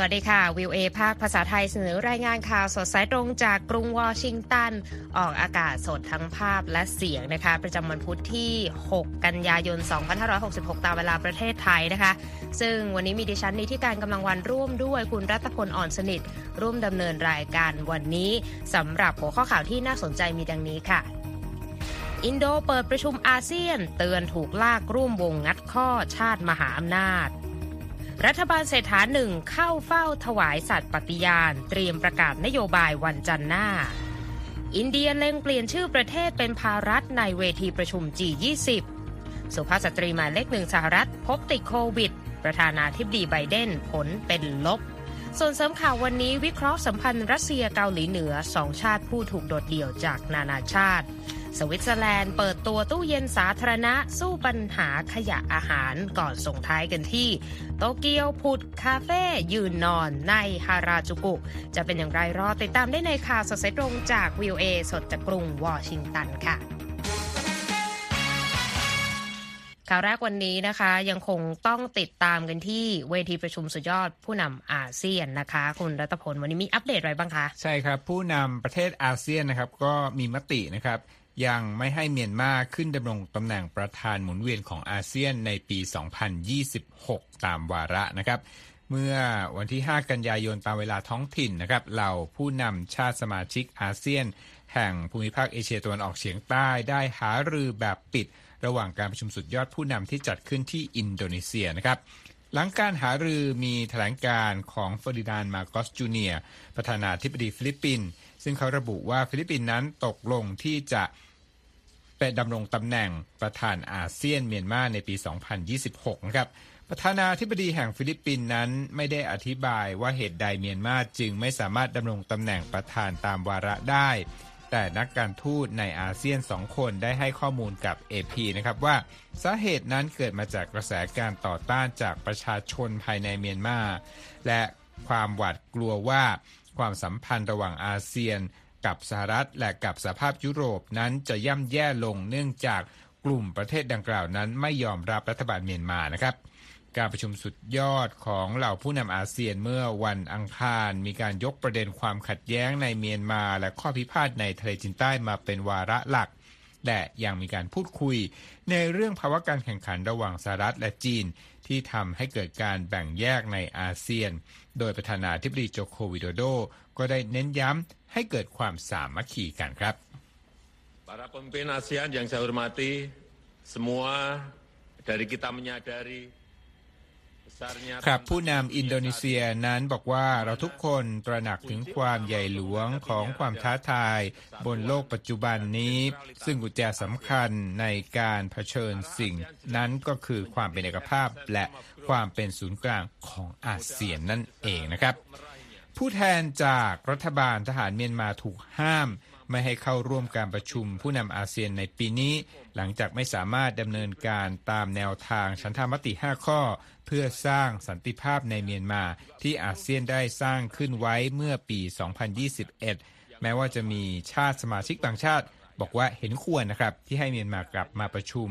สวัสดีค่ะ วิวเอภาคภาษาไทยเสนอรายงานข่าวสดสายตรงจากกรุงวอชิงตัน ออกอากาศสดทั้งภาพและเสียงนะคะ ประจำวันพุธที่ 6 กันยายน 2566 ตามเวลาประเทศไทยนะคะ ซึ่งวันนี้มีดิฉันนี้ที่การกำลังวันร่วมด้วยคุณรัตพลอ่อนสนิท ร่วมดำเนินรายการวันนี้สำหรับหัวข้อข่าวที่น่าสนใจมีดังนี้ค่ะอินโดเปิดประชุมอาเซียน เตือนถูกลากร่วมวงงัดข้อชาติมหาอำนาจ รัฐบาลเศรษฐาหนึ่งเข้าเฝ้าถวายสัตย์ปฏิญาณ เตรียมประกาศนโยบายวันจันทร์หน้า อินเดียเล็งเปลี่ยนชื่อประเทศเป็นภารัฐในเวทีประชุม G20 สุภาพสตรีหมายเลขหนึ่งสหรัฐ พบติดโควิด ประธานาธิบดีไบเดนผลเป็นลบ ส่วนเสริมข่าววันนี้วิเคราะห์สัมพันธ์รัสเซียเกาหลีเหนือสองชาติผู้ถูกโดดเดี่ยวจากนานาชาติ สวิตเซอร์แลนด์เปิดตัวตู้เย็นสาธารณะสู้ปัญหาขยะอาหารก่อนส่งท้ายกันที่ โตเกียวผุดคาเฟ่ยืนนอนในฮาราจูกุ จะเป็นอย่างไรรอติดตามได้ในข่าวสดสายตรงจากวิวเอสดจากกรุงวอชิงตันค่ะข่าวแรกวันนี้นะคะยังคงต้องติดตามกันที่เวทีประชุมสุดยอดผู้นำอาเซียนนะคะ คุณรัตพลวันนี้มีอัปเดตอะไรบ้างคะ ใช่ครับ ผู้นำประเทศอาเซียนนะครับก็มีมตินะครับ ยังไม่ให้เมียนมาขึ้นดำรงตำแหน่งประธานหมุนเวียนของอาเซียนในปี 2026 ตามวาระนะครับ เมื่อวันที่ 5 กันยายนตามเวลาท้องถิ่นนะครับเหล่าผู้นำชาติสมาชิกอาเซียน แห่งภูมิภาคเอเชียตะวันออกเฉียงใต้ได้หารือแบบปิด ระหว่างการประชุมสุดยอดผู้นำที่จัดขึ้นที่อินโดนีเซียนะครับหลังการหารือมีแถลงการณ์ของเฟอร์ดินานด์ มาร์กอสจูเนียร์ประธานาธิบดีฟิลิปปินส์ซึ่งเขาระบุว่าฟิลิปปินส์นั้นตกลงที่จะ เป็นดำรงตำแหน่งประธานอาเซียนแทนเมียนมาในปี 2026 นะครับประธานาธิบดีแห่งฟิลิปปินส์นั้นไม่ได้อธิบายว่าเหตุใดเมียนมาจึงไม่สามารถดำรงตำแหน่งประธานตามวาระได้ แต่นักการทูตในอาเซียนสองคนได้ให้ข้อมูลกับ AP นะครับว่าสาเหตุนั้นเกิดมาจากกระแสการต่อต้านจากประชาชนภายในเมียนมา และความหวาดกลัวว่าความสัมพันธ์ระหว่างอาเซียน กับสหรัฐและกับสภาพยุโรปนั้นจะย่ำแย่ลงเนื่องจากกลุ่มประเทศดังกล่าวนั้นไม่ยอมรับรัฐบาลเมียนมานะครับ การประชุมสุดยอดของเหล่าผู้นำอาเซียนเมื่อวันอังคาร มีการยกประเด็นความขัดแย้งในเมียนมา และข้อพิพาทในทะเลจีนใต้มาเป็นวาระหลักและยังมีการพูดคุย ในเรื่องภาวะการแข่งขันระหว่างสหรัฐและจีน ที่ทำให้เกิดการแบ่งแยกในอาเซียน โดยประธานาธิบดีโจโควิโดโด ก็ได้เน้นย้ำ ให้เกิดความสามัคคีกันครับ Para pemimpin ASEAN yang saya hormati, semua dari kita menyadari ครับผู้นำอินโดนีเซียนั้นบอกว่าเราทุกคนตระหนักถึงความใหญ่หลวงของความท้าทายบนโลกปัจจุบันนี้ ซึ่งกุญแจสำคัญในการเผชิญสิ่ง นั้นก็คือความเป็นเอกภาพและความเป็นศูนย์กลางของอาเซียนนั่นเองนะครับ ผู้แทนจากรัฐบาลทหารเมียนมาถูกห้าม ไม่ให้เข้าร่วมการประชุมผู้นำอาเซียนในปีนี้ หลังจากไม่สามารถดำเนินการตามแนวทางฉันทามติ 5 ข้อ เพื่อสร้างสันติภาพในเมียนมาที่อาเซียนได้สร้างขึ้นไว้เมื่อปี 2021 แม้ว่าจะมีชาติสมาชิกบางชาติ บอกว่าเห็นควรนะครับ ที่ให้เมียนมากลับมาประชุม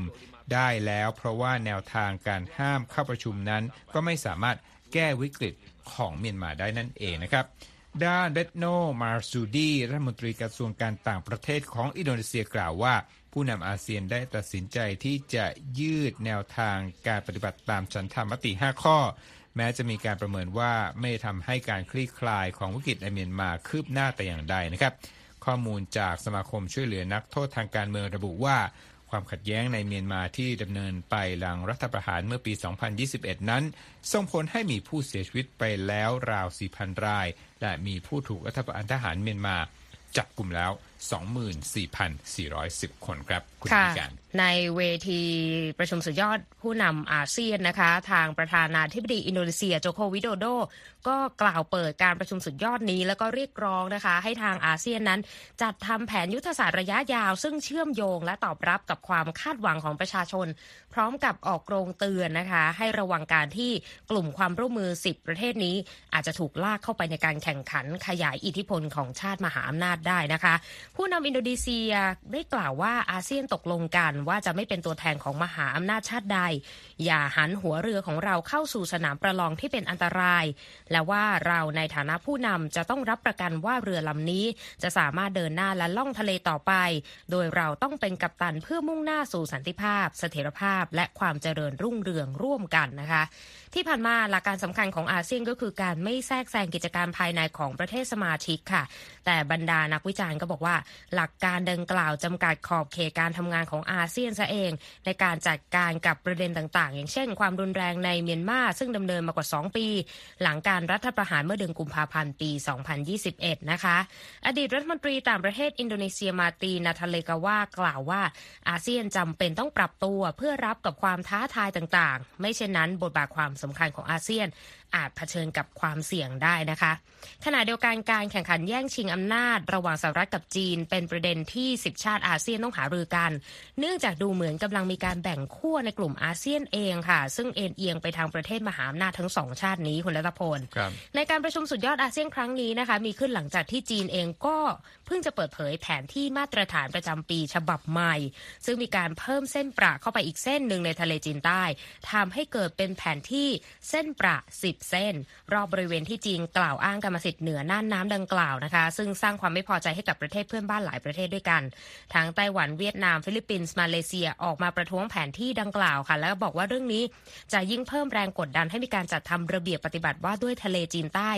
ได้แล้ว เพราะว่าแนวทางการห้ามเข้าประชุมนั้นก็ไม่สามารถ แก้วิกฤตของเมียนมาได้นั่นเองนะครับ ด้านเบตโนมาซูดีรัฐมนตรีกระทรวงการต่างประเทศของอินโดนีเซียกล่าวว่า ผู้นำอาเซียนได้ตัดสินใจที่จะยืดแนวทางการปฏิบัติตามฉันทามติ 5 ข้อ แม้จะมีการประเมินว่าไม่ทำให้การคลี่คลายของวิกฤตในเมียนมาคืบหน้าแต่อย่างใดนะครับ ข้อมูลจากสมาคมช่วยเหลือนักโทษทางการเมืองระบุว่า ความขัดแย้งในเมียนมาที่ดำเนินไปหลังรัฐประหารเมื่อปี 2021 นั้น ส่งผลให้มีผู้เสียชีวิตไปแล้วราว 4,000 ราย และมีผู้ถูกรัฐประหารทหารเมียนมาจับกลุ่มแล้ว24,410 คนครับ คุณค่ะพิการในเวทีประชุมสุดยอดผู้นำอาเซียนนะคะ ทางประธานาธิบดีอินโดนีเซียโจโควิโดโด ก็กล่าวเปิดการประชุมสุดยอดนี้ แล้วก็เรียกร้องนะคะ ให้ทางอาเซียนนั้น จัดทำแผนยุทธศาสตร์ระยะยาว ซึ่งเชื่อมโยงและตอบรับกับความคาดหวังของประชาชน พร้อมกับออกโรงเตือนนะคะ ให้ระวังการที่กลุ่มความร่วมมือ 10 ประเทศนี้ อาจจะถูกลากเข้าไปในการแข่งขันขยายอิทธิพลของชาติมหาอำนาจได้นะคะ ผู้นำอินโดนีเซียได้กล่าวว่าอาเซียนตกลงกันว่าจะไม่เป็นตัวแทนของมหาอำนาจชาติใด อย่าหันหัวเรือของเราเข้าสู่สนามประลองที่เป็นอันตราย และว่าเราในฐานะผู้นำจะต้องรับประกันว่าเรือลำนี้ จะสามารถเดินหน้าและล่องทะเลต่อไป โดยเราต้องเป็นกัปตันเพื่อมุ่งหน้าสู่สันติภาพ เสถียรภาพ และความเจริญรุ่งเรืองร่วมกันนะคะ ที่ผ่านมาหลักการสำคัญของอาเซียนก็คือการไม่แทรกแซงกิจการภายในของประเทศสมาชิกค่ะ แต่บรรดานักวิจารณ์ก็บอกว่าหลักการดังกล่าวจำกัดขอบเขตการทำงานของอาเซียนซะเอง ในการจัดการกับประเด็นต่างๆ อย่างเช่น ความรุนแรงในเมียนมาซึ่งดำเนินมากว่า 2 ปี หลังการรัฐประหารเมื่อเดือนกุมภาพันธ์ปี 2021 นะคะ อดีตรัฐมนตรีต่างประเทศอินโดนีเซียมาตีนาทาเลกาว่ากล่าวว่า อาเซียนจำเป็นต้องปรับตัวเพื่อรับกับความท้าทายต่างๆ ไม่เช่นนั้น บทบาทความสำคัญของอาเซียนอาจเผชิญกับความเสี่ยงได้นะคะ ขณะเดียวกันการแข่งขันแย่งชิงอำนาจ ระหว่างสหรัฐกับจีน เป็นประเด็นที่ 10 ชาติอาเซียนต้องหารือกัน เนื่องจากดูเหมือนกำลังมีการแบ่งขั้วในกลุ่มอาเซียนเองค่ะ ซึ่งเอ็นเอียงไปทางประเทศมหาอำนาจทั้งสองชาตินี้คุณรัตพลในการประชุมสุดยอดอาเซียนครั้งนี้นะคะ มีขึ้นหลังจากที่จีนเองก็ เพิ่งจะเปิดเผยแผนที่มาตรฐานประจำปีฉบับใหม่ ซึ่งมีการเพิ่มเส้นประเข้าไปอีกเส้นหนึ่งในทะเลจีนใต้ทำให้เกิดเป็นแผนที่เส้นประ10 เส้น รอบบริเวณที่จีนกล่าวอ้างกรรมสิทธิ์เหนือน่านน้ำดังกล่าวนะคะ ซึ่งสร้างความไม่พอใจให้กับประเทศเพื่อนบ้านหลายประเทศด้วยกันทั้งไต้หวันเวียดนามฟิลิปปินส์มาเลเซียออกมาประท้วงแผนที่ดังกล่าวค่ะ แล้วบอกว่าเรื่องนี้จะยิ่งเพิ่มแรงกดดันให้มีการจัดทำระเบียบปฏิบัติว่าด้วยทะเลจีนใต้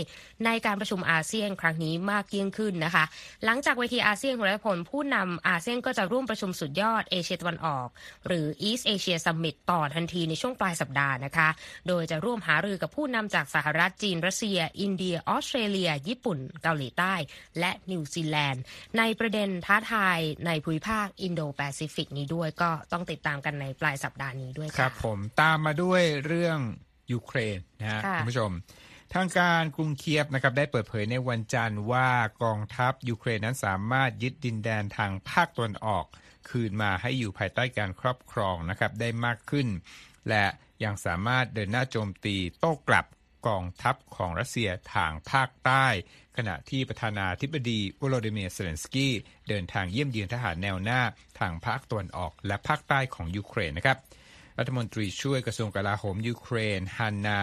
ในการประชุมอาเซียนครั้งนี้มากยิ่งขึ้นนะคะ หลังจากเวทีอาเซียนคุณรัฐพลผู้นำอาเซียนก็จะร่วมประชุมสุดยอดเอเชียตะวันออก หรือ East Asia Summit ต่อทันทีในช่วงปลายสัปดาห์นะคะ โดยจะร่วมหารือกับผู้นำจากสหรัฐจีน รัสเซีย อินเดีย ออสเตรเลีย ญี่ปุ่น เกาหลีใต้ และนิวซีแลนด์ ในประเด็นท้าทายในภูมิภาคอินโดแปซิฟิกนี้ด้วยก็ต้องติดตามกันในปลายสัปดาห์นี้ด้วยครับผมตามมาด้วยเรื่องยูเครนนะฮะคุณผู้ชม ทางการกรุงเคียฟนะครับได้เปิดเผยในวันจันทร์ว่ากองทัพยูเครนนั้นสามารถยึดดินแดนทางภาคตะวันออก คืนมาให้อยู่ภายใต้การครอบครองนะครับได้มากขึ้น และยังสามารถเดินหน้าโจมตีโต้กลับกองทัพของรัสเซียทางภาคใต้ ขณะที่ประธานาธิบดีวโลดิเมียร์เซเลนสกี้เดินทางเยี่ยมเยือนทหารแนวหน้าทางภาคตะวันออกและภาคใต้ของยูเครนนะครับ รัฐมนตรีช่วยกระทรวงกลาโหมยูเครนฮันนา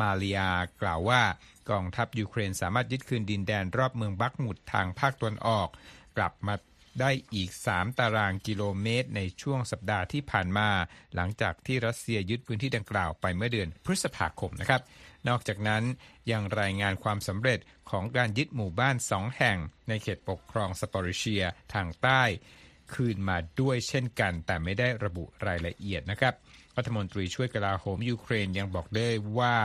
มาเลียร์กล่าวว่ากองทัพยูเครนสามารถยึดคืนดินแดนรอบเมืองบัคมุตทางภาคตะวันออก กลับมาได้อีก 3 ตารางกิโลเมตร ในช่วงสัปดาห์ที่ผ่านมา หลังจากที่รัสเซียยึดพื้นที่ดังกล่าวไปเมื่อเดือนพฤษภาคมนะครับ นอกจากนั้นยังรายงานความสำเร็จของการยึดหมู่บ้านสองแห่ง ในเขตปกครองซาปอริเชียทางใต้ คืนมาด้วยเช่นกัน แต่ไม่ได้ระบุรายละเอียดนะครับ รัฐมนตรีช่วยกลาโหมยูเครนยังบอกได้ว่า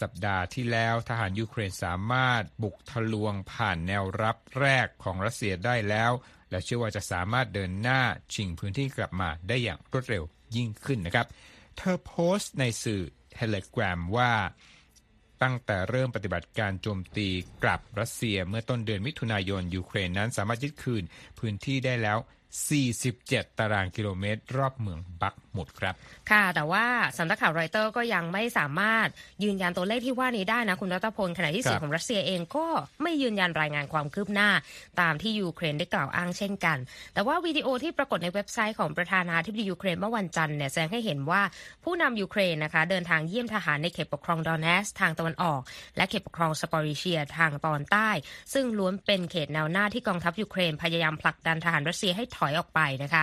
สัปดาห์ที่แล้วทหารยูเครนสามารถบุกทะลวงผ่านแนวรับแรกของรัสเซียได้แล้ว และเชื่อว่าจะสามารถเดินหน้าชิงพื้นที่กลับมาได้อย่างรวดเร็วยิ่งขึ้นนะครับ เธอโพสต์ในสื่อเทเลกราว่าตั้งแต่เริ่มปฏิบัติการโจมตีกลับรัสเซียเมื่อต้นเดือนมิถุนายนยูเครนนั้นสามารถยึดคืนพื้นที่ได้แล้ว 47 ตารางกิโลเมตร รอบเมืองบักมุดครับ ค่ะ แต่ว่าสำนักข่าวรอยเตอร์ก็ยังไม่สามารถยืนยันตัวเลขที่ว่านี้ได้นะคุณรัตพลขณะที่สื่อของรัสเซียเองก็ไม่ยืนยันรายงานความคืบหน้า ตามที่ยูเครนได้กล่าวอ้างเช่นกัน แต่ว่าวิดีโอที่ปรากฏในเว็บไซต์ของประธานาธิบดียูเครนเมื่อวันจันทร์เนี่ยแสดงให้เห็นว่าผู้นำยูเครนนะคะเดินทางเยี่ยมทหารในเขตปกครองโดเนตสก์ทางตะวันออก และเขตปกครองซาปอริเชียทางตอนใต้ ซึ่งล้วนเป็นเขตแนวหน้าที่กองทัพยูเครนพยายามผลักดันทหารรัสเซียให้ถอยออกไปนะคะ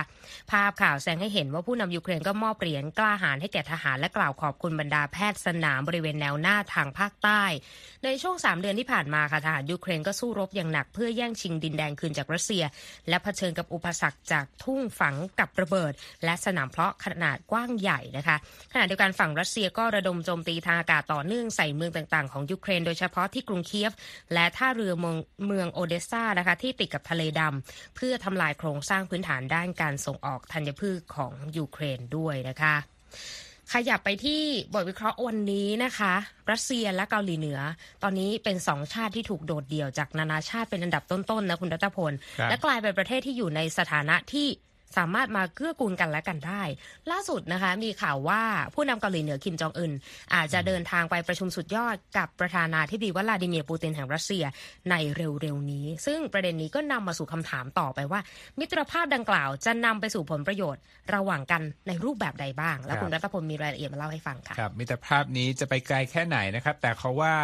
ภาพข่าวแสดงให้เห็นว่าผู้นำยูเครนก็มอบเหรียญกล้าหาญให้แก่ทหารและกล่าวขอบคุณบรรดาแพทย์สนามบริเวณแนวหน้าทางภาคใต้ ในช่วง 3 เดือนที่ผ่านมาค่ะทหารยูเครนก็สู้รบอย่างหนักเพื่อแย่งชิงดินแดนคืนจากรัสเซีย และเผชิญกับอุปสรรคจากทุ่งฝังกับระเบิด และสนามเพลาะขนาดกว้างใหญ่นะคะขณะเดียวกันฝั่งรัสเซียก็ระดมโจมตีทางอากาศต่อเนื่องใส่เมืองต่างๆของยูเครนโดยเฉพาะที่กรุงเคียฟ และท่าเรือเมืองเมืองโอเดสซานะคะที่ติดกับทะเลดำเพื่อทำลายโครงสร้างพื้นฐานด้านการส่งออกธัญพืชของยูเครนด้วยนะคะ ขยับไปที่บทวิเคราะห์วันนี้นะคะ รัสเซียและเกาหลีเหนือ ตอนนี้เป็นสองชาติที่ถูกโดดเดี่ยวจากนานาชาติเป็นอันดับต้นๆนะคุณรัตพล และกลายเป็นประเทศที่อยู่ในสถานะที่ สามารถมาเกื้อกูลกันและกันได้ ล่าสุดนะคะมีข่าวว่าผู้นำเกาหลีเหนือคิมจองอึนอาจจะเดินทางไปประชุมสุดยอดกับประธานาธิบดีวลาดิเมียร์ปูตินแห่งรัสเซียในเร็วๆนี้ ซึ่งประเด็นนี้ก็นำมาสู่คำถามต่อไปว่า มิตรภาพดังกล่าวจะนำไปสู่ผลประโยชน์ ระหว่างกันในรูปแบบใดบ้าง แล้วคุณรัตพลมีรายละเอียดมาเล่าให้ฟังค่ะครับมิตรภาพนี้จะไปไกลแค่ไหนนะครับ แต่เขาว่า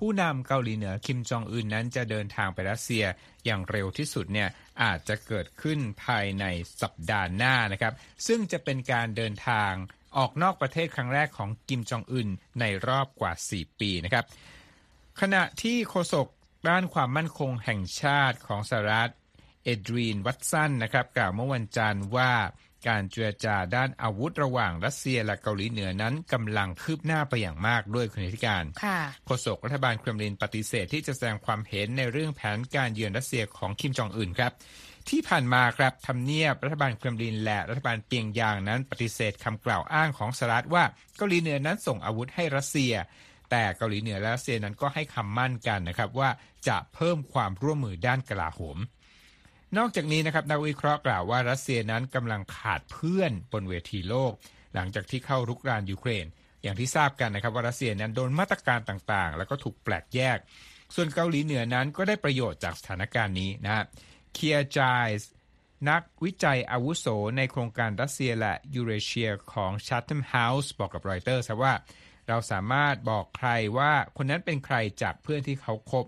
ผู้นำเกาหลีเหนือคิมจองอึนนั้นจะเดินทางไปรัสเซียอย่างเร็วที่สุดเนี่ยอาจจะเกิดขึ้นภายในสัปดาห์หน้านะครับ ซึ่งจะเป็นการเดินทางออกนอกประเทศครั้งแรกของกิมจองอึนในรอบกว่า 4 ปีนะครับ ขณะที่โฆษกด้านความมั่นคงแห่งชาติของสหรัฐเอดรีนวัตสันนะครับ กล่าวเมื่อวันจันทร์ว่า การเจรจาด้านอาวุธระหว่างรัสเซียและเกาหลีเหนือนั้นกำลังคืบหน้าไปอย่างมากด้วยคุณธิการโฆษกรัฐบาลเครมลินปฏิเสธที่จะแสดงความเห็นในเรื่องแผนการเยือนรัสเซียของคิมจองอึนครับ ที่ผ่านมาครับทำเนียบรัฐบาลเครมลินและรัฐบาลเปียงยางนั้นปฏิเสธคำกล่าวอ้างของสหรัฐว่าเกาหลีเหนือนั้นส่งอาวุธให้รัสเซีย แต่เกาหลีเหนือและรัสเซียนั้นก็ให้คำมั่นกันนะครับว่าจะเพิ่มความร่วมมือด้านกลาโหม นอกจากนี้นะครับนักวิเคราะห์กล่าวว่ารัสเซียนั้นกำลังขาดเพื่อนบนเวทีโลก หลังจากที่เข้ารุกรานยูเครน อย่างที่ทราบกันนะครับว่ารัสเซียนั้นโดนมาตรการต่างๆ แล้วก็ถูกแปลกแยก ส่วนเกาหลีเหนือนั้นก็ได้ประโยชน์จากสถานการณ์นี้นะเคียร์ ไจลส์นักวิจัยอาวุโสในโครงการรัสเซียและยูเรเชียของ Chatham House บอกกับรอยเตอร์ว่า เราสามารถบอกใครว่าคนนั้นเป็นใครจากเพื่อนที่เขาคบ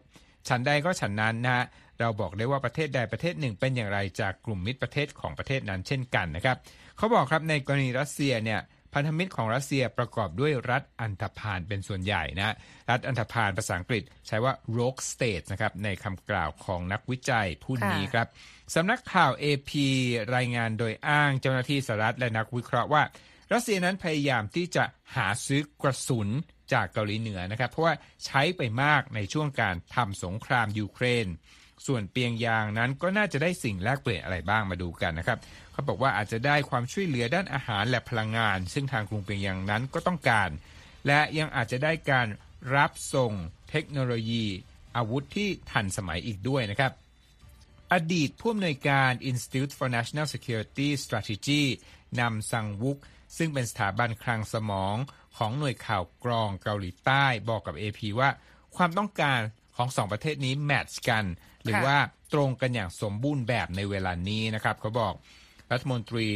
ฉันใดก็ฉันนั้นนะ เราบอกได้ว่าประเทศใดประเทศหนึ่งเป็นอย่างไรจากกลุ่มมิตรประเทศของประเทศนั้นเช่นกันนะครับเขาบอกครับในกรณีรัสเซียเนี่ยพันธมิตรของรัสเซียประกอบด้วยรัฐอันธพาลเป็นส่วนใหญ่นะ รัฐอันธพาลภาษาอังกฤษใช้ว่า rogue state นะครับในคำกล่าวของนักวิจัยผู้นี้ครับสำนักข่าว AP รายงานโดยอ้างเจ้าหน้าที่สหรัฐและนักวิเคราะห์ว่า รัสเซียนั้นพยายามที่จะหาซื้อกระสุนจากเกาหลีเหนือนะครับ เพราะว่าใช้ไปมากในช่วงการทำสงครามยูเครน ส่วนเปียงยางนั้นก็น่าจะได้สิ่งแลกเปลี่ยนอะไรบ้างมาดูกันนะครับเขาบอกว่าอาจจะได้ความช่วยเหลือด้านอาหารและพลังงาน ซึ่งทางกรุงเปียงยางนั้นก็ต้องการ และยังอาจจะได้การรับส่งเทคโนโลยี อาวุธที่ทันสมัยอีกด้วยนะครับอดีตผู้อำนวยการ Institute for National Security Strategy นำซังวุก ซึ่งเป็นสถาบันคลังสมองของหน่วยข่าวกรองเกาหลีใต้บอกกับ AP ว่า ความต้องการ ของสองประเทศนี้แมทช์กัน หรือว่าตรงกันอย่างสมบูรณ์แบบในเวลานี้นะครับเขาบอกรัฐมนตรี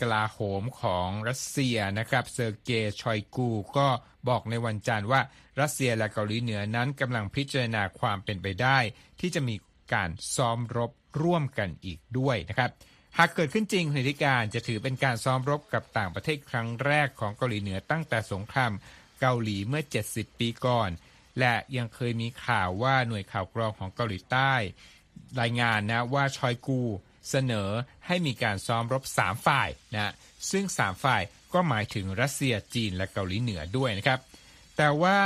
กลาโหมของรัสเซียนะครับเซอร์เกย์ชอยกู ก็บอกในวันจันทร์ว่ารัสเซียและเกาหลีเหนือนั้นกำลังพิจารณาความเป็นไปได้ ที่จะมีการซ้อมรบร่วมกันอีกด้วยนะครับหากเกิดขึ้นจริงเหตุการณ์จะถือเป็นการซ้อมรบกับต่างประเทศครั้งแรกของเกาหลีเหนือตั้งแต่สงครามเกาหลีเมื่อ 70 ปีก่อน และยังเคยมีข่าวว่าหน่วยข่าวกรองของเกาหลีใต้ รายงานนะว่าชอยกูเสนอให้มีการซ้อมรบ 3 ฝ่ายนะซึ่ง 3 ฝ่ายก็หมายถึงรัสเซียจีนและเกาหลีเหนือด้วยนะครับ แต่ว่า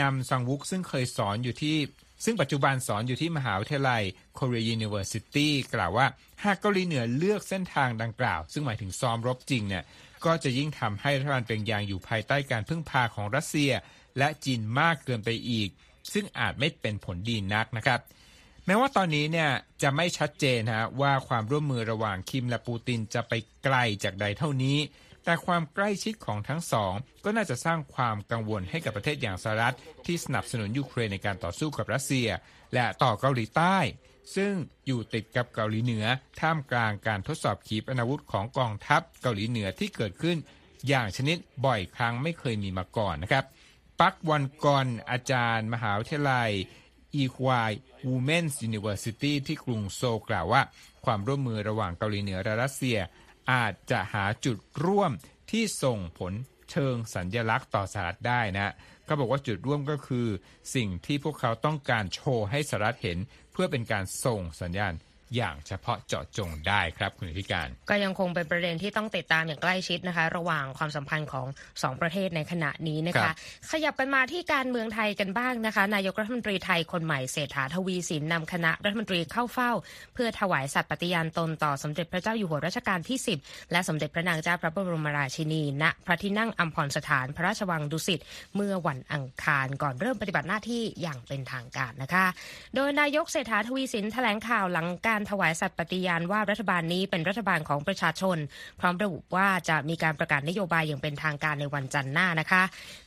นำซังวุกซึ่งเคยสอนอยู่ที่ ซึ่งปัจจุบันสอนอยู่ที่มหาวิทยาลัย Korea University กล่าวว่า หากเกาหลีเหนือเลือกเส้นทางดังกล่าว ซึ่งหมายถึงซ้อมรบจริงเนี่ยก็จะยิ่งทำให้รัฐบาลเปียงยางอยู่ภายใต้การพึ่งพาของรัสเซีย และจีนมากเกินไปอีก ซึ่งอาจไม่เป็นผลดีนักนะครับ แม้ว่าตอนนี้เนี่ยจะไม่ชัดเจนฮะว่าความร่วมมือระหว่างคิมและปูตินจะไปไกลจากใดเท่านี้ แต่ความใกล้ชิดของทั้งสอง ก็น่าจะสร้างความกังวลให้กับประเทศอย่างสหรัฐที่สนับสนุนยูเครนในการต่อสู้กับรัสเซีย และต่อเกาหลีใต้ซึ่งอยู่ติดกับเกาหลีเหนือ ท่ามกลางการทดสอบขีปนาวุธของกองทัพเกาหลีเหนือที่เกิดขึ้น อย่างชนิดบ่อยครั้งไม่เคยมีมาก่อนนะครับ ปักวอนกอนอาจารย์ มหาวิทยาลัย Ewha Womans University ที่กรุงโซลกล่าวว่า ความร่วมมือระหว่างเกาหลีเหนือและรัสเซีย อาจจะหาจุดร่วมที่ส่งผลเชิงสัญญลักษณ์ต่อสหรัฐได้นะเขาบอกว่าจุดร่วมก็คือ สิ่งที่พวกเขาต้องการโชว์ให้สหรัฐเห็น เพื่อเป็นการส่งสัญญาณ อย่างเฉพาะเจาะจงได้ครับคุณธิการ ก็ยังคงเป็นประเด็นที่ต้องติดตามอย่างใกล้ชิดนะคะ ระหว่างความสัมพันธ์ของสองประเทศในขณะนี้นะคะ ขยับกันมาที่การเมืองไทยกันบ้างนะคะ นายกรัฐมนตรีไทยคนใหม่เศรษฐาทวีสินนำคณะรัฐมนตรีเข้าเฝ้า เพื่อถวายสัตย์ปฏิญาณตนต่อสมเด็จพระเจ้าอยู่หัวรัชกาลที่ 10 และสมเด็จพระนางเจ้าพระบรมราชินีณพระที่นั่งอัมพรสถานพระราชวังดุสิตเมื่อวันอังคารก่อนเริ่มปฏิบัติหน้าที่อย่างเป็นทางการนะคะ โดยนายกเศรษฐาทวีสินแถลงข่าวหลังการถวายสัตย์ปฏิญาณว่ารัฐบาลนี้เป็นรัฐบาลของประชาชน พร้อมระบุว่าจะมีการประกาศนโยบายอย่างเป็นทางการในวันจันทร์หน้านะคะ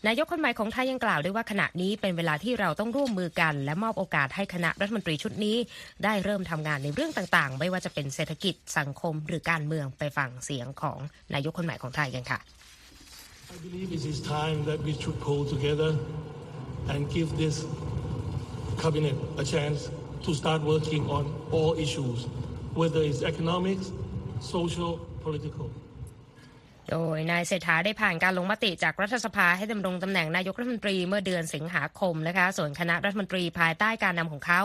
นายกคนใหม่ของไทยยังกล่าวด้วยว่าขณะนี้เป็นเวลาที่เราต้องร่วมมือกัน และมอบโอกาสให้คณะรัฐมนตรีชุดนี้ ได้เริ่มทำงานในเรื่องต่างๆ ไม่ว่าจะเป็นเศรษฐกิจสังคม หรือการเมืองไปฟังเสียงของนายกคนใหม่ของไทยกันค่ะ I believe it is time that we should pull together and give this cabinet a chance to start working on all issues, whether it's economics, social, political. โดยนายเศรษฐาได้ผ่านการลงมติจากรัฐสภาให้ดำรงตำแหน่งนายกรัฐมนตรีเมื่อเดือนสิงหาคมนะคะ ส่วนคณะรัฐมนตรีภายใต้การนำของเขา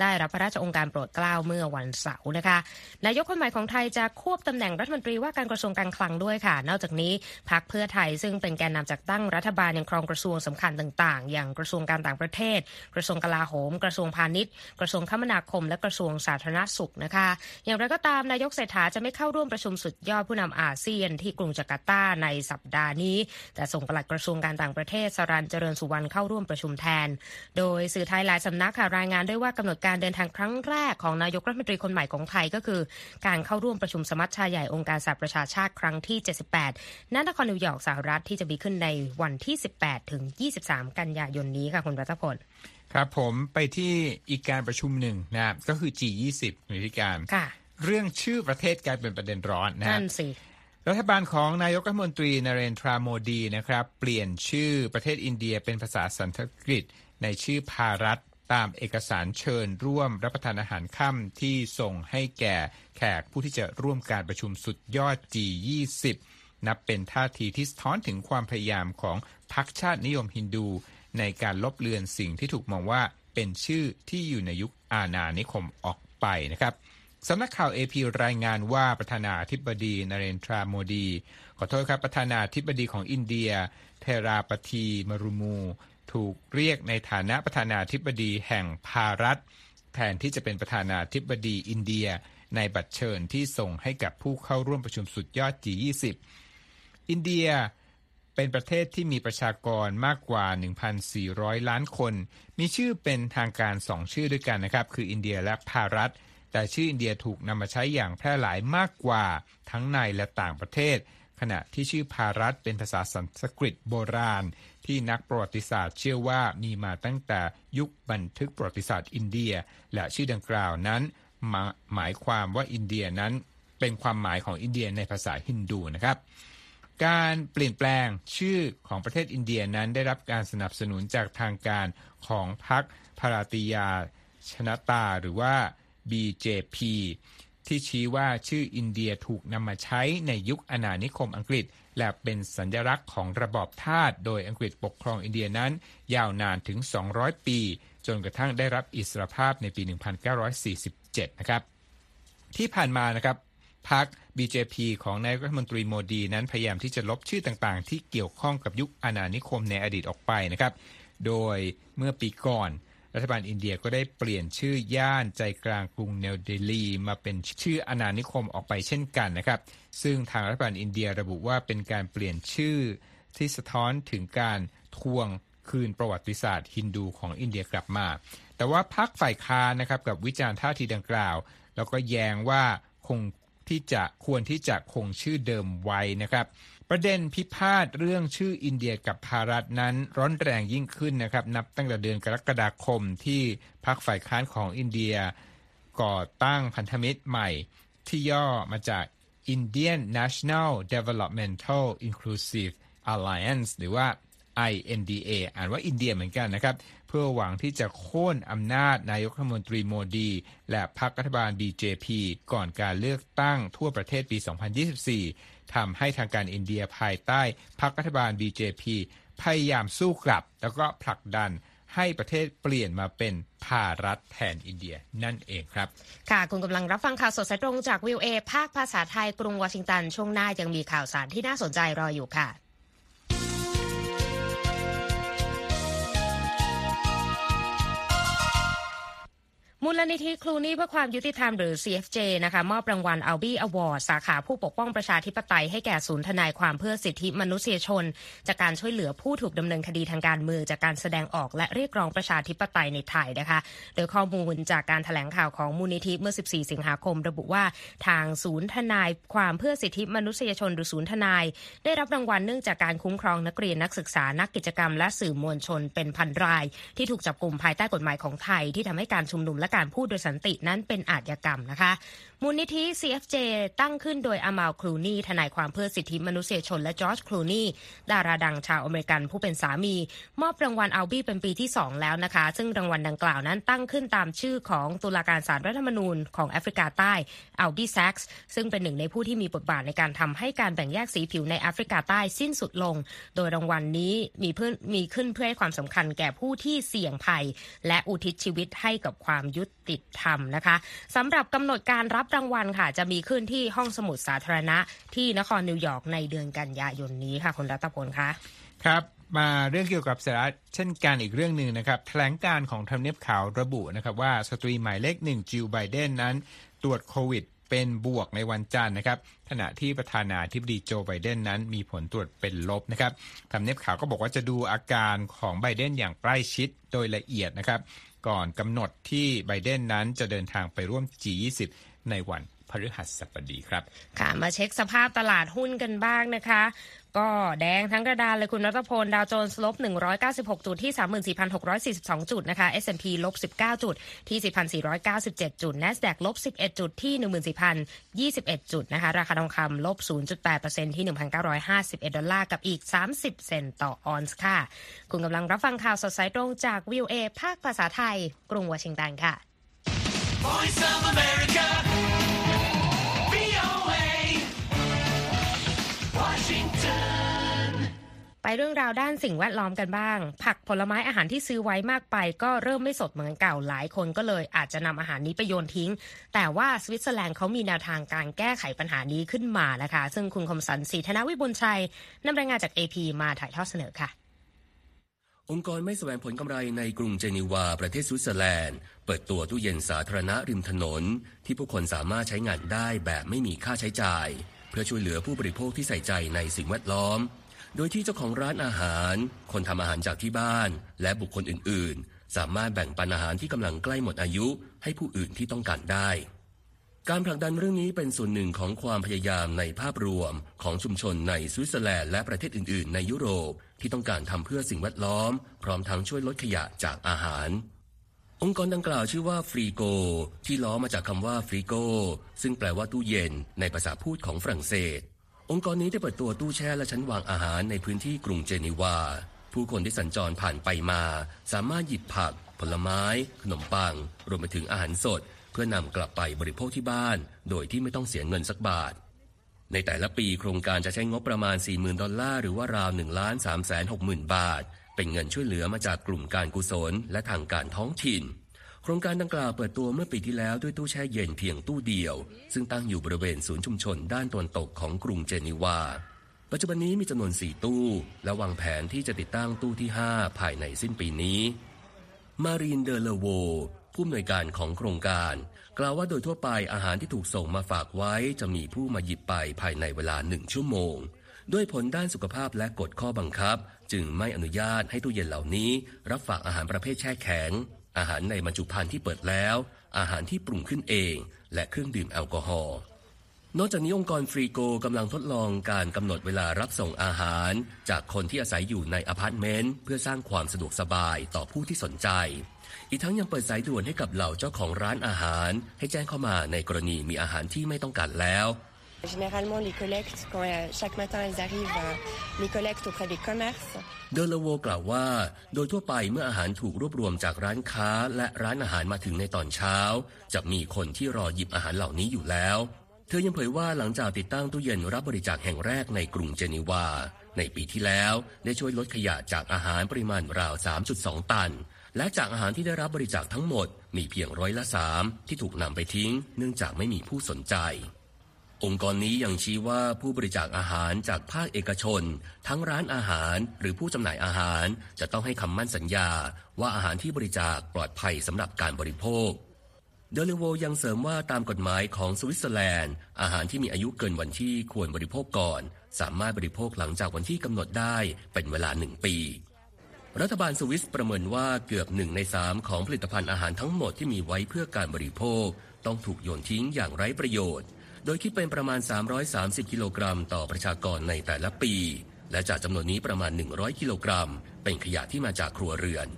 ได้รับพระราชองค์การโปรดเกล้าเมื่อวันเสาร์นะคะ นายกคนใหม่ของไทยจะควบตำแหน่งรัฐมนตรีว่าการกระทรวงการคลังด้วยค่ะ นอกจากนี้พรรคเพื่อไทยซึ่งเป็นแกนนำจัดตั้งรัฐบาลยังครองกระทรวงสำคัญต่าง ๆ อย่างกระทรวงการต่างประเทศ กระทรวงกลาโหม กระทรวงพาณิชย์ กระทรวงคมนาคม และกระทรวงสาธารณสุขนะคะ อย่างไรก็ตามนายกเศรษฐาจะไม่เข้าร่วมประชุมสุดยอดผู้นำอาเซียนที่กรุงจาการ์ตาในสัปดาห์นี้ แต่ส่งปลัดกระทรวงการต่างประเทศสรันเจริญสุวรรณเข้าร่วมประชุมแทน โดยสื่อไทยหลายสำนักค่ะรายงานด้วยว่ากำหนดการเดินทางครั้งแรกของนายกรัฐมนตรีคนใหม่ของไทยก็คือ การเข้าร่วมประชุมสมัชชาใหญ่องค์การสหประชาชาติครั้งที่ 78ณนครนิวยอร์กสหรัฐที่จะมีขึ้นในวันที่ 18 ถึง 23 กันยายนนี้ค่ะคุณรัตพลครับผมไปที่อีกการประชุมหนึ่งนะครับก็คือ G20 หรือที่การค่ะเรื่องชื่อประเทศกลายเป็นประเด็นร้อนนะคนั่รับนสิ รัฐบาลของนายกรัฐมนตรีนเรนทราโมดีนะครับเปลี่ยนชื่อประเทศอินเดียเป็นภาษาสันสกฤตในชื่อภารัฐตามเอกสารเชิญร่วมรับประทานอาหารค่ำที่ส่งให้แก่แขกผู้ที่จะร่วมการประชุมสุดยอด G20 นับเป็นท่าทีที่สะท้อนถึงความพยายามของพรรคชาตินิยมฮินดู ในการลบเลือนสิ่งที่ถูกมองว่าเป็นชื่อที่อยู่ในยุคอาณานิคมออกไปนะครับ สำนักข่าว AP รายงานว่าประธานาธิบดีนเรนทราโมดี ขอโทษครับประธานาธิบดีของอินเดีย เทราปทีมรุมู ถูกเรียกในฐานะประธานาธิบดีแห่งภารัฐ แทนที่จะเป็นประธานาธิบดีอินเดีย ในบัตรเชิญที่ส่งให้กับผู้เข้าร่วมประชุมสุดยอด G20 อินเดียเป็นประเทศที่มีประชากรมากกว่า 1,400 ล้านคน มีชื่อเป็นทางการสองชื่อด้วยกันนะครับ คืออินเดียและภารัฐ แต่ชื่ออินเดียถูกนำมาใช้อย่างแพร่หลายมากกว่าทั้งในและต่างประเทศ ขณะที่ชื่อภารัฐเป็นภาษาสันสกฤตโบราณ ที่นักประวัติศาสตร์เชื่อว่ามีมาตั้งแต่ยุคบันทึกประวัติศาสตร์อินเดีย และชื่อดังกล่าวนั้นหมาหมายความว่าอินเดียนั้นเป็นความหมายของอินเดียในภาษาฮินดูนะครับการเปลี่ยนแปลงชื่อของประเทศอินเดียนั้นได้รับการสนับสนุนจากทางการของพรรคพาราติยาชนะตาหรือว่า BJP ที่ชี้ว่าชื่ออินเดียถูกนำมาใช้ในยุคอาณานิคมอังกฤษ และเป็นสัญลักษณ์ของระบอบทาสโดยอังกฤษปกครองอินเดียนั้น ยาวนานถึง 200 ปี จนกระทั่งได้รับอิสรภาพในปี 1947 นะครับ ที่ผ่านมานะครับพรรค BJP ของนายรัฐมนตรีโมดีนั้นพยายามที่จะลบชื่อต่างๆ ที่เกี่ยวข้องกับยุคอาณานิคมในอดีตออกไปนะครับ โดยเมื่อปีก่อน รัฐบาลอินเดียก็ได้เปลี่ยนชื่อย่านใจกลางกรุงเนวเดลี มาเป็นชื่ออาณานิคมออกไปเช่นกันนะครับ ซึ่งทางรัฐบาลอินเดียระบุว่าเป็นการเปลี่ยนชื่อที่สะท้อนถึงการทวงคืนประวัติศาสตร์ฮินดูของอินเดียกลับมา แต่ว่าพรรคฝ่ายค้านนะครับกับวิจารณ์ท่าทีดังกล่าว แล้วก็แย้งว่าคงที่จะควรที่จะคงชื่อเดิมไว้นะครับ ประเด็นพิพาทเรื่องชื่ออินเดียกับภารัฐนั้นร้อนแรงยิ่งขึ้นนะครับ นับตั้งแต่เดือนกรกฎาคมที่พรรคฝ่ายค้านของอินเดีย ก่อตั้งพันธมิตรใหม่ที่ย่อมาจาก Indian National Developmental Inclusive Alliance หรือว่า INDA อ่านว่าอินเดียเหมือนกันนะครับ เพื่อหวังที่จะโค่นอำนาจนายกรัฐมนตรีโมดี และพรรครัฐบาล BJP ก่อนการเลือกตั้งทั่วประเทศปี 2024 ทำให้ทางการอินเดียภายใต้พรรครัฐบาล BJP พยายามสู้กลับ แล้วก็ผลักดันให้ประเทศเปลี่ยนมาเป็นภารัฐแทนอินเดียนั่นเองครับ ค่ะ คุณกำลังรับฟังข่าวสดสายตรงจากวิวเอภาคภาษาไทยกรุงวอชิงตัน ช่วงหน้ายังมีข่าวสารที่น่าสนใจรออยู่ค่ะ มูลนิธิครูนี่เพื่อความยุติธรรมหรือ CFJ นะคะมอบรางวัลอัลบี้อวอร์ดสาขาผู้ปกป้องประชาธิปไตยให้แก่ศูนย์ทนายความเพื่อสิทธิมนุษยชน จากการช่วยเหลือผู้ถูกดำเนินคดีทางการเมืองจากการแสดงออกและเรียกร้องประชาธิปไตยในไทยนะคะ โดยข้อมูลจากการถแถลงข่าวของมูลนิธิเมื่อ 14 สิงหาคม ระบุว่าทางศูนย์ทนายความเพื่อสิทธิมนุษยชนหรือศูนย์ทนาย ได้รับรางวัลเนื่องจากการคุ้มครองนักเรียนนักศึกษานักกิจกรรม และสื่อมวลชนเป็นพันราย ที่ถูกจับกลุ่มภายใต้กฎหมายของไทยที่ทำให้การชุมนุมและการพูดโดยสันตินั้นเป็นอาชญากรรมนะคะมูลนิธิ CFJ ตั้งขึ้นโดยอามาลคลูนีทนายความเพื่อสิทธิมนุษยชนและจอร์จคลูนีดาราดังชาวอเมริกันผู้เป็นสามี มอบรางวัลอัลบี้เป็นปีที่ 2 แล้วนะคะ ซึ่งรางวัลดังกล่าวนั้นตั้งขึ้นตามชื่อของตุลาการศาลรัฐธรรมนูญของแอฟริกาใต้อัลบี้แซ็กส์ซึ่งเป็นหนึ่งในผู้ที่มีบทบาทในการทำให้การแบ่งแยกสีผิวในแอฟริกาใต้สิ้นสุดลง โดยรางวัลนี้มีเพื่อมีขึ้นเพื่อให้ความสำคัญแก่ผู้ที่เสี่ยงภัย และอุทิศชีวิตให้กับความยุติธรรมนะคะสำหรับกำหนดการรับรางวัลค่ะ จะมีขึ้นที่ห้องสมุดสาธารณะที่นครนิวยอร์กในเดือนกันยายนนี้ค่ะคุณรัตพลคะครับมาเรื่องเกี่ยวกับสาระเช่นกันอีกเรื่องหนึ่งนะครับแถลงการของทำเนียบขาวระบุนะครับว่าสตรีหมายเลขหนึ่งจิลไบเดนนั้น ตรวจโควิดเป็นบวกในวันจันทร์นะครับขณะที่ประธานาธิบดีโจไบเดนนั้นมีผลตรวจเป็นลบนะครับทำเนียบขาวก็บอกว่าจะดูอาการของไบเดนอย่างใกล้ชิดโดยละเอียดนะครับ ก่อนกำหนดที่ไบเดนนั้นจะเดินทางไปร่วม G20 ในวัน พฤหัสบดีครับ ค่ะ มาเช็คสภาพตลาดหุ้นกันบ้างนะคะ ก็แดงทั้งกระดานเลยคุณรัตพล ดาวโจนส์ลบ 196 จุดที่ 34,642 จุดนะคะ S&P ลบ 19 จุดที่ 4,497 จุด NASDAQ ลบ 11 จุดที่ 14,021 จุดนะคะ ราคาทองคำลบ 0.8%ที่ 1,951 ดอลลาร์กับอีก 30 เซนต์ต่อออนซ์ค่ะ คุณกำลังรับฟังข่าวสดสายตรงจาก VOA ภาคภาษาไทย กรุงวอชิงตันค่ะ Voice of America. เรื่องราวด้านสิ่งแวดล้อมกันบ้าง ผักผลไม้อาหารที่ซื้อไว้มากไป ก็เริ่มไม่สดเหมือนเก่าหลายคนก็เลยอาจจะนำอาหารนี้ไปโยนทิ้ง แต่ว่าสวิตเซอร์แลนด์เขามีแนวทางการแก้ไขปัญหานี้ขึ้นมานะคะ ซึ่งคุณคมสันศรีธนวิบุญชัยนำรายงานจาก AP มาถ่ายทอดเสนอค่ะ องค์กรไม่แสวงผลกำไรในกรุงเจนีวาประเทศสวิตเซอร์แลนด์ เปิดตัวตู้เย็นสาธารณะริมถนน ที่ผู้คนสามารถใช้งานได้แบบไม่มีค่าใช้จ่าย เพื่อช่วยเหลือผู้บริโภคที่ใส่ใจในสิ่งแวดล้อม โดยที่เจ้าของร้านอาหาร คนทำอาหารจากที่บ้าน และบุคคลอื่น ๆ สามารถแบ่งปันอาหารที่กำลังใกล้หมดอายุให้ผู้อื่นที่ต้องการได้ การผลักดันเรื่องนี้เป็นส่วนหนึ่งของความพยายามในภาพรวมของชุมชนในสวิตเซอร์แลนด์และประเทศอื่น ๆ ในยุโรปที่ต้องการทำเพื่อสิ่งแวดล้อม พร้อมทั้งช่วยลดขยะจากอาหารองค์กรดังกล่าวชื่อว่า Free-Go ที่ล้อมาจากคำว่า frigo ซึ่งแปลว่าตู้เย็นในภาษาพูดของฝรั่งเศส องค์กรนี้ได้เปิดตัวตู้แช่และชั้นวางอาหารในพื้นที่กรุงเจนีวา ผู้คนที่สัญจรผ่านไปมา สามารถหยิบผัก ผลไม้ ขนมปัง รวมไปถึงอาหารสด เพื่อนำกลับไปบริโภคที่บ้าน โดยที่ไม่ต้องเสียเงินสักบาท ในแต่ละปีโครงการจะใช้งบประมาณ 40,000 ดอลลาร์หรือว่าราว1ล้าน3แสน6หมื่นบาท เป็นเงินช่วยเหลือมาจากกลุ่มการกุศลและทางการท้องถิ่น โครงการดังกล่าวเปิดตัวเมื่อปีที่แล้วด้วยตู้แช่เย็นเพียงตู้เดียว ซึ่งตั้งอยู่บริเวณศูนย์ชุมชนด้านตะวันตกของกรุงเจนีวา ปัจจุบันนี้มีจำนวน 4 ตู้ และวางแผนที่จะติดตั้งตู้ที่ 5 ภายในสิ้นปีนี้ มารีนเดลโวผู้อำนวยการของโครงการ กล่าวว่าโดยทั่วไปอาหารที่ถูกส่งมาฝากไว้ จะมีผู้มาหยิบไปภายในเวลาหนึ่งชั่วโมง ด้วยผลด้านสุขภาพและกฎข้อบังคับ จึงไม่อนุญาตให้ตู้เย็นเหล่านี้ รับฝากอาหารประเภทแช่แข็ง อาหารในบรรจุภัณฑ์ที่เปิดแล้ว อาหารที่ปรุงขึ้นเอง และเครื่องดื่มแอลกอฮอล์นอกจากนี้องค์กร Free-Go กำลังทดลองการกำหนดเวลารับส่งอาหาร จากคนที่อาศัยอยู่ในอพาร์ตเมนต์เพื่อสร้างความสะดวกสบายต่อผู้ที่สนใจ อีกทั้งยังเปิดสายด่วนให้กับเหล่าเจ้าของร้านอาหาร ให้แจ้งเข้ามาในกรณีมีอาหารที่ไม่ต้องการแล้ว Généralement, les collectes, quand chaque matin elles arrivent, les collectes auprès des commerces. เดลโวกล่าวว่า โดยทั่วไปเมื่ออาหารถูกรวบรวมจากร้านค้าและร้านอาหารมาถึงในตอนเช้า จะมีคนที่รอหยิบอาหารเหล่านี้อยู่แล้ว เธอยังเผยว่าหลังจากติดตั้งตู้เย็นรับบริจาคแห่งแรกในกรุงเจนีวา ในปีที่แล้วได้ช่วยลดขยะจากอาหารปริมาณราว 3.2 ตัน และจากอาหารที่ได้รับบริจาคทั้งหมด มีเพียงร้อยละสามที่ถูกนำไปทิ้ง เนื่องจากไม่มีผู้สนใจ องค์กรนี้ยังชี้ว่าผู้บริจาคอาหารจากภาคเอกชน ทั้งร้านอาหารหรือผู้จำหน่ายอาหาร จะต้องให้คำมั่นสัญญา ว่าอาหารที่บริจาคปลอดภัยสำหรับการบริโภคโดยเลโวยังเสริมว่าตามกฎหมายของสวิตเซอร์แลนด์ อาหารที่มีอายุเกินวันที่ควรบริโภคก่อน สามารถบริโภคหลังจากวันที่กำหนดได้เป็นเวลาหนึ่งปี รัฐบาลสวิสประเมินว่าเกือบหนึ่งในสามของผลิตภัณฑ์อาหารทั้งหมดที่มีไว้เพื่อการบริโภค ต้องถูกโยนทิ้งอย่างไร้ประโยชน์ โดยคิดเป็นประมาณ 330 กิโลกรัมต่อประชากรในแต่ละปี และจากจำนวนนี้ประมาณ 100 กิโลกรัม เป็นขยะที่มาจากครัวเรือน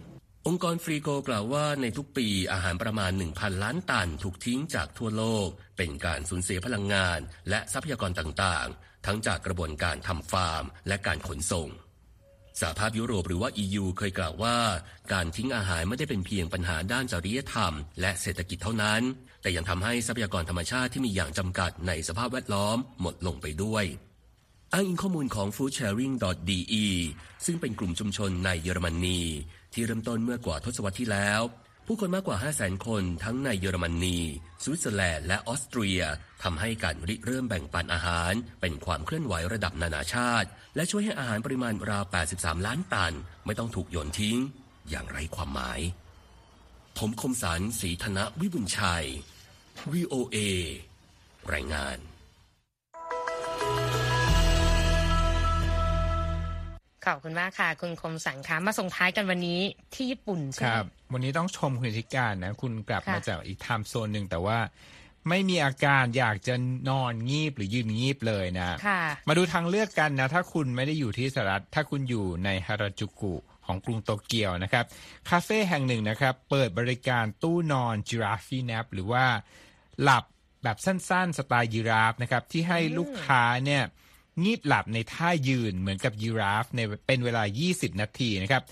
องค์กรฟรีโกกล่าวว่าในทุกปีอาหารประมาณ 1,000 ล้านตันถูกทิ้งจากทั่วโลก เป็นการสูญเสียพลังงาน และทรัพยากรต่างๆ ทั้งจากกระบวนการทำฟาร์ม และการขนส่ง สหภาพยุโรปหรือว่า EU เคยกล่าวว่า การทิ้งอาหารไม่ได้เป็นเพียงปัญหาด้านจริยธรรม และเศรษฐกิจเท่านั้น แต่ยังทำให้ทรัพยากรธรรมชาติที่มีอย่างจำกัดในสภาพแวดล้อมหมดลงไปด้วยอ้างอิงข้อมูลของ foodsharing.de ซึ่งเป็นกลุ่มชุมชนในเยอรมนีที่เริ่มต้นเมื่อกว่าทศวรรษที่แล้ว ผู้คนมากกว่า 5 0 0 0 0 0 คนทั้งในเยอรมนี สวิตเซอร์แลนด์และออสเตรียทำให้การริเริ่มแบ่งปันอาหาร เป็นความเคลื่อนไหวระดับนานาชาติ และช่วยให้อาหารปริมาณราว 83 ล้านตัน ไม่ต้องถูกโยนทิ้ง อย่างไร้ความหมาย ผมคมสันสีธนวิบุญชัย VOA รายงาน ขอบคุณมากค่ะ คุณคมสันคะมาส่งท้ายกันวันนี้ที่ญี่ปุ่นใช่คไหมรับ วันนี้ต้องชมคุณธิการนะ คุณกลับค่ะมาจากอีกไทม์โซนหนึ่งแต่ว่าไม่มีอาการอยากจะนอนงีบหรือยืนงีบเลยนะค่ะมาดูทางเลือกกันนะ ถ้าคุณไม่ได้อยู่ที่สหรัฐ ถ้าคุณอยู่ในฮาราจูกุของกรุงโตเกียวนะครับ คาเฟ่แห่งหนึ่งนะครับ เปิดบริการตู้นอน giraffe nap หรือว่าหลับแบบสั้นๆ สไตล์ยีราฟนะครับ ที่ให้ลูกค้าเนี่ย งีบหลับในท่ายืนเหมือนกับยีราฟในเป็นเวลา 20 นาทีนะครับ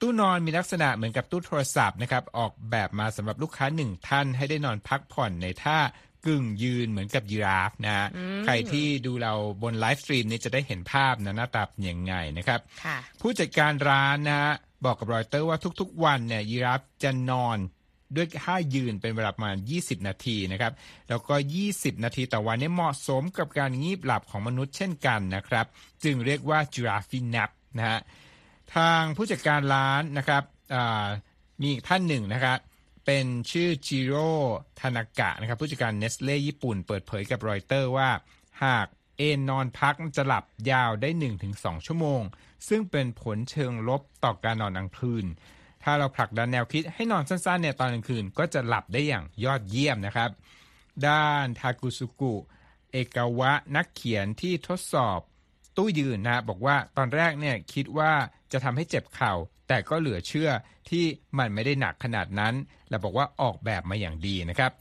ตู้นอนมีลักษณะเหมือนกับตู้โทรศัพท์นะครับออกแบบมาสำหรับลูกค้าหนึ่งท่านให้ได้นอนพักผ่อนในท่ากึ่งยืนเหมือนกับยีราฟนะฮะใครที่ดูเราบนไลฟ์สตรีมนี้จะได้เห็นภาพนะหน้าตาเป็นยังไงนะครับค่ะผู้จัดการร้านนะฮะบอกกับรอยเตอร์ว่าทุกๆ วันเนี่ยยีราฟจะนอน ด้วยท่ายืนเป็นเวลาประมาณ 20 นาทีนะครับ แล้วก็ 20 นาทีต่อวันเนี่ยเหมาะสมกับการงีบหลับของมนุษย์เช่นกันนะครับ จึงเรียกว่า giraffe nap นะฮะ ทางผู้จัดการร้านนะครับอ่ามีอีกท่านหนึ่งนะครับเป็นชื่อจิโร่ทนากะนะครับ ผู้จัดการเนสเล่ญี่ปุ่นเปิดเผยกับรอยเตอร์ว่า หากเอนนอนพักจะหลับยาวได้ 1-2 ชั่วโมง ซึ่งเป็นผลเชิงลบต่อการนอนกลางคืน ถ้าเราผลักดันแนวคิดให้นอนสั้นๆเนี่ยตอนกลางคืนก็จะหลับได้อย่างยอดเยี่ยมนะครับ ด้านทากุสุกุ เอกาวะนักเขียนที่ทดสอบตู้ยืนนะบอกว่าตอนแรกเนี่ยคิดว่าจะทำให้เจ็บเข่า แต่ก็เหลือเชื่อที่มันไม่ได้หนักขนาดนั้น และบอกว่าออกแบบมาอย่างดีนะครับ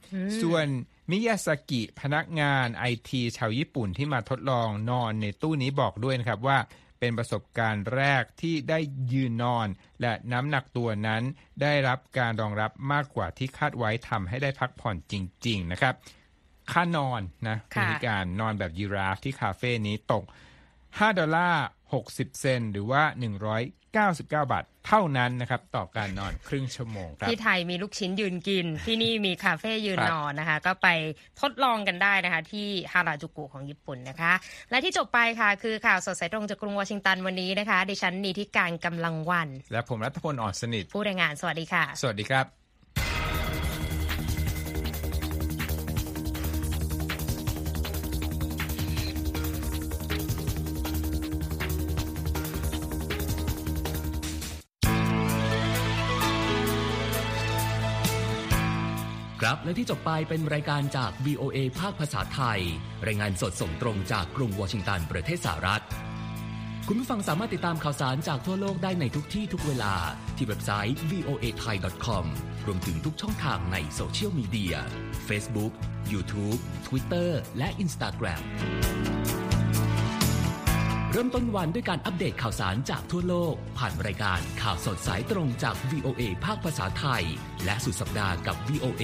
ส่วนมิยาสกิพนักงานไอทีชาวญี่ปุ่นที่มาทดลองนอนในตู้นี้บอกด้วยนะครับว่า เป็นประสบการณ์แรกที่ได้ยืนนอน และน้ำหนักตัวนั้นได้รับการรองรับมากกว่าที่คาดไว้ทำให้ได้พักผ่อนจริง ๆ นะครับ ค่านอนนะค่ะวิธีการนอนแบบยีราฟที่คาเฟ่นี้ตก 5 ดอลลาร์ 60 เซนต์หรือว่า 199 บาท เท่านั้นนะครับ ต่อการนอนครึ่งชั่วโมงครับ ที่ไทยมีลูกชิ้นยืนกิน ที่นี่มีคาเฟ่ยืนครับนอนนะคะ ก็ไปทดลองกันได้นะคะ ที่ฮาราจูกุของญี่ปุ่นนะคะ และที่จบไปค่ะ คือข่าวสดสายตรงจากกรุงวอชิงตันวันนี้นะคะดิฉันนีทิการกำลังวัน และผมรัฐพลอ่อนสนิทผู้รายงานสวัสดีค่ะ สวัสดีครับ และที่จบไปเป็นรายการจาก VOA ภาคภาษาไทย รายงานสดส่งตรงจากกรุงวอชิงตันประเทศสหรัฐ คุณผู้ฟังสามารถติดตามข่าวสารจากทั่วโลกได้ในทุกที่ทุกเวลาที่เว็บไซต์ voa thai com รวมถึงทุกช่องทางในโซเชียลมีเดีย Facebook YouTube Twitter และ Instagram เริ่มต้นวันด้วยการอัปเดตข่าวสารจากทั่วโลก ผ่านรายการข่าวสดสายตรงจาก VOA ภาคภาษาไทย และสุดสัปดาห์กับ VOA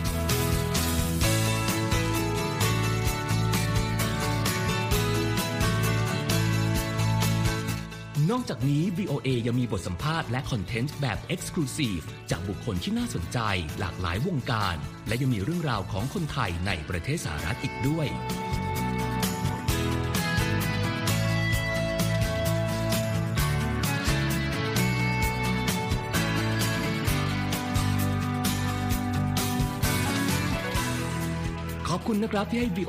นอกจากนี้ VOA ยังมีบทสัมภาษณ์และคอนเทนต์แบบ Exclusive จากบุคคลที่น่าสนใจหลากหลายวงการ และยังมีเรื่องราวของคนไทยในประเทศสหรัฐอีกด้วยขอบคุณนะครับที่ให้ VOA